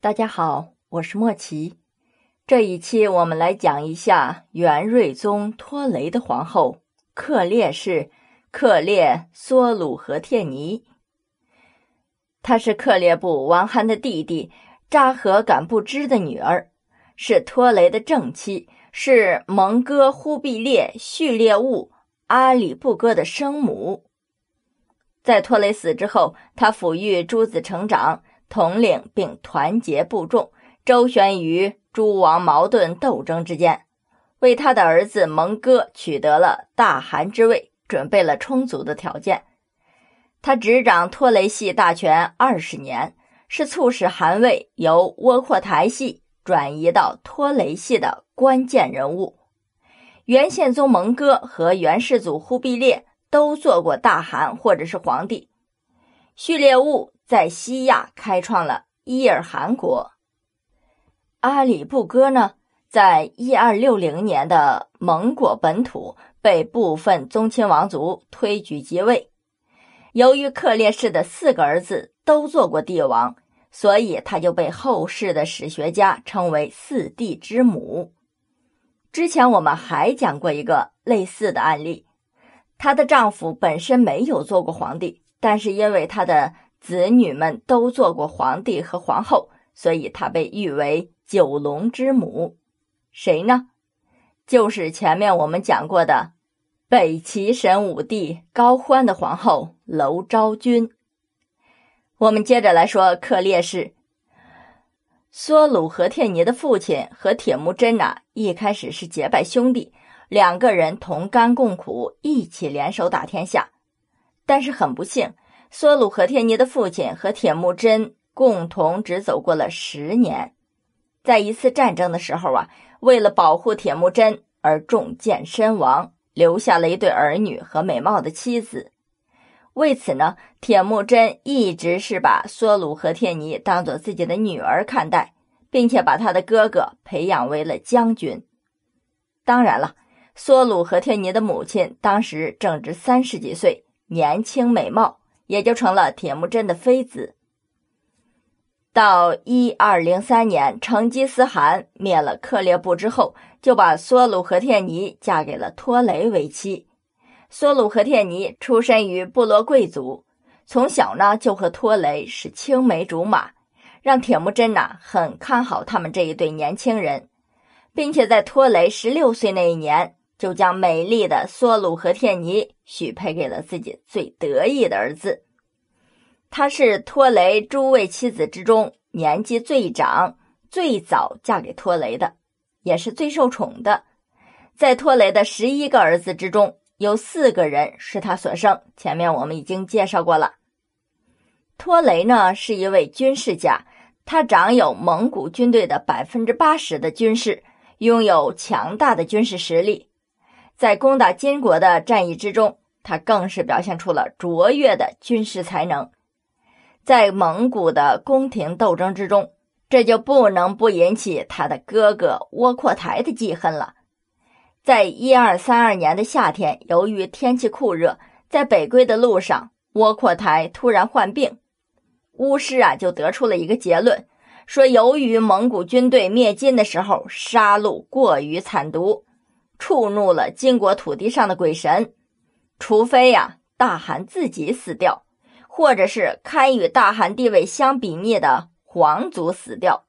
大家好，我是莫奇。这一期我们来讲一下元睿宗托雷的皇后克烈氏克烈梭鲁和帖尼。她是克烈部王罕的弟弟扎合敢布支的女儿，是托雷的正妻，是蒙哥忽必烈序列兀阿里不哥的生母。在托雷死之后，他抚育诸子成长。统领并团结部众，周旋于诸王矛盾斗争之间，为他的儿子蒙哥取得了大汗之位，准备了充足的条件。他执掌托雷系大权二十年，是促使汗位由窝阔台系转移到托雷系的关键人物。元宪宗蒙哥和元世祖忽必烈都做过大汗或者是皇帝。序列兀。在西亚开创了伊尔汗国。阿里不哥呢，在一二六零年的蒙古本土被部分宗亲王族推举即位。由于克烈氏的四个儿子都做过帝王，所以他就被后世的史学家称为“四帝之母”。之前我们还讲过一个类似的案例，她的丈夫本身没有做过皇帝，但是因为他的子女们都做过皇帝和皇后，所以她被誉为九龙之母。谁呢？就是前面我们讲过的北齐神武帝高欢的皇后娄昭君。我们接着来说克烈氏。梭鲁和帖尼的父亲和铁木真呐，一开始是结拜兄弟，两个人同甘共苦，一起联手打天下。但是很不幸。梭鲁和天尼的父亲和铁木真共同只走过了十年，在一次战争的时候啊，为了保护铁木真而中箭身亡，留下了一对儿女和美貌的妻子。为此呢，铁木真一直是把梭鲁和天尼当做自己的女儿看待，并且把他的哥哥培养为了将军。当然了，梭鲁和天尼的母亲当时正值三十几岁，年轻美貌。也就成了铁木真的妃子。到一二零三年，成吉思汗灭了克烈部之后，就把梭鲁和帖尼嫁给了托雷为妻。梭鲁和帖尼出身于部落贵族，从小呢就和托雷是青梅竹马，让铁木真呐很看好他们这一对年轻人，并且在托雷十六岁那一年。就将美丽的梭鲁和天尼许配给了自己最得意的儿子。他是托雷诸位妻子之中年纪最长、最早嫁给托雷的，也是最受宠的。在托雷的十一个儿子之中，有四个人是他所生。前面我们已经介绍过了。托雷呢是一位军事家，他掌有蒙古军队的百分之八十的军事，拥有强大的军事实力。在攻打金国的战役之中，他更是表现出了卓越的军事才能。在蒙古的宫廷斗争之中，这就不能不引起他的哥哥窝阔台的记恨了。在一二三二年的夏天，由于天气酷热，在北归的路上，窝阔台突然患病。巫师啊，就得出了一个结论，说由于蒙古军队灭金的时候杀戮过于惨毒。触怒了金国土地上的鬼神，除非呀大汗自己死掉，或者是堪与大汗地位相比拟的皇族死掉。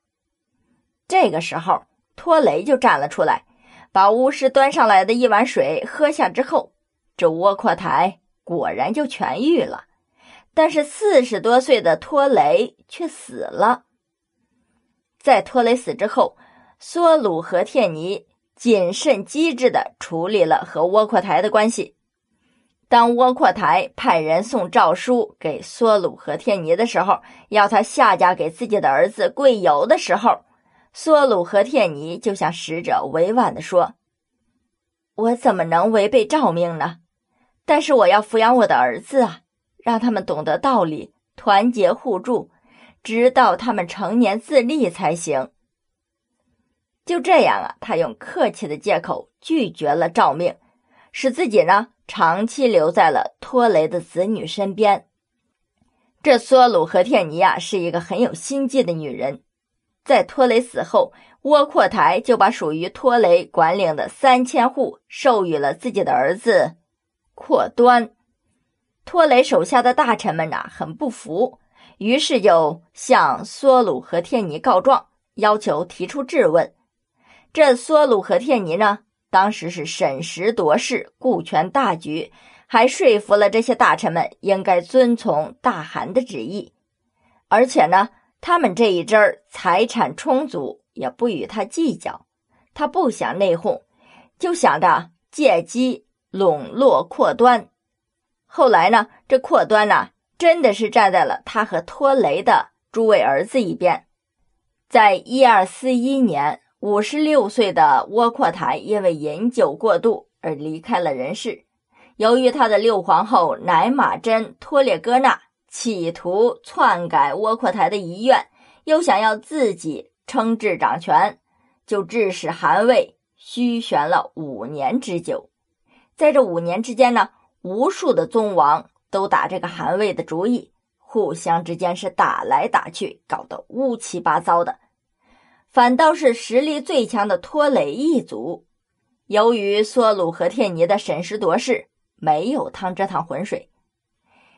这个时候，托雷就站了出来，把巫师端上来的一碗水喝下之后，这窝阔台果然就痊愈了。但是四十多岁的托雷却死了。在托雷死之后，梭鲁和帖尼。谨慎机智地处理了和窝阔台的关系。当窝阔台派人送诏书给索鲁和天尼的时候，要他下嫁给自己的儿子贵由的时候，索鲁和天尼就向使者委婉地说：“我怎么能违背诏命呢？但是我要抚养我的儿子啊，让他们懂得道理，团结互助，直到他们成年自立才行。”就这样啊，他用客气的借口拒绝了诏命，使自己呢长期留在了托雷的子女身边。这梭鲁和天尼啊是一个很有心计的女人，在托雷死后，窝阔台就把属于托雷管领的三千户授予了自己的儿子阔端。托雷手下的大臣们呐，很不服，于是就向梭鲁和天尼告状，要求提出质问。这梭鲁和天尼呢，当时是审时度势，顾全大局，还说服了这些大臣们应该遵从大汗的旨意，而且呢。他们这一支儿财产充足，也不与他计较。他不想内讧，就想着借机笼络阔端。后来呢，这阔端呢，真的是站在了他和托雷的诸位儿子一边。在一二四一年，五十六岁的窝阔台因为饮酒过度而离开了人世。由于他的六皇后乃玛真托列哥纳。企图篡改窝阔台的遗愿，又想要自己称制掌权，就致使汗位虚悬了五年之久。在这五年之间呢，无数的宗王都打这个汗位的主意，互相之间是打来打去，搞得乌七八糟的。反倒是实力最强的托雷一族，由于梭鲁和帖尼的审时度势，没有趟这趟浑水。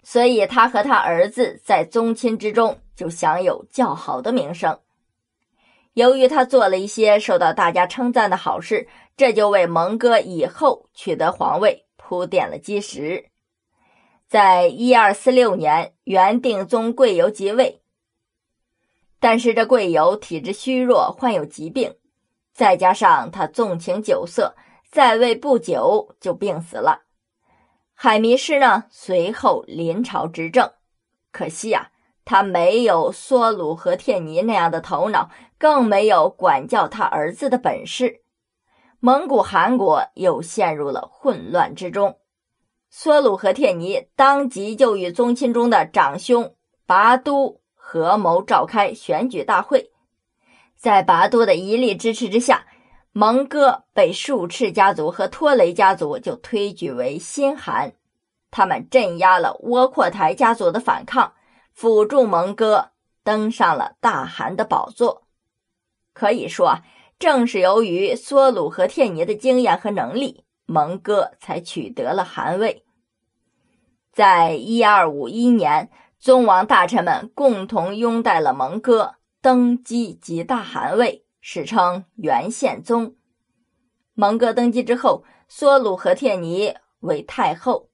所以，他和他儿子在宗亲之中就享有较好的名声。由于他做了一些受到大家称赞的好事，这就为蒙哥以后取得皇位铺垫了基石。在一二四六年，元定宗贵由即位，但是这贵由体质虚弱，患有疾病，再加上他纵情酒色，在位不久就病死了。海迷失呢，随后临朝执政，可惜呀，他没有梭鲁和帖尼那样的头脑，更没有管教他儿子的本事。蒙古汗国又陷入了混乱之中。梭鲁和帖尼当即就与宗亲中的长兄拔都合谋召开选举大会，在拔都的一力支持之下。蒙哥被术赤家族和托雷家族就推举为新汗，他们镇压了窝阔台家族的反抗，辅助蒙哥登上了大汗的宝座。可以说，正是由于梭鲁和帖尼的经验和能力，蒙哥才取得了汗位。在一二五一年，宗王大臣们共同拥戴了蒙哥登基即大汗位。史称元宪宗。蒙哥登基之后，索鲁和帖尼为太后。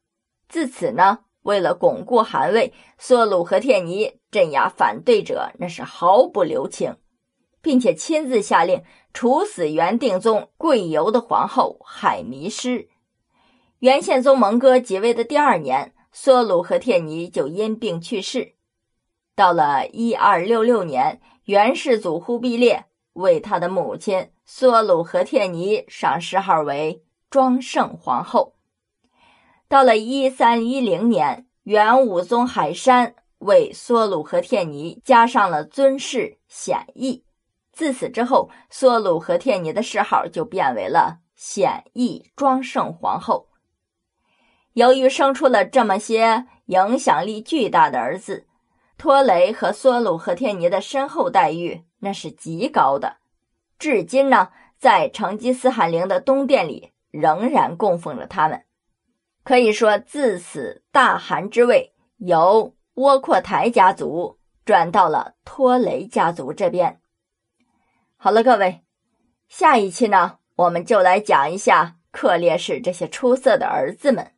自此呢，为了巩固汗位，索鲁和帖尼镇压反对者，那是毫不留情，并且亲自下令处死元定宗贵由的皇后海迷失。元宪宗蒙哥即位的第二年，索鲁和铁尼就因病去世。到了一二六六年，元世祖忽必烈。为他的母亲索鲁和铁尼上谥号为庄圣皇后。到了一三一零年，元武宗海山为索鲁和铁尼加上了尊谥显义。自此之后，索鲁和铁尼的谥号就变为了显义庄圣皇后。由于生出了这么些影响力巨大的儿子，托雷和梭鲁和天尼的深厚待遇。那是极高的，至今呢，在成吉思汗陵的东殿里仍然供奉着他们。可以说，自此大汗之位由窝阔台家族转到了托雷家族这边。好了，各位，下一期呢，我们就来讲一下克烈士这些出色的儿子们。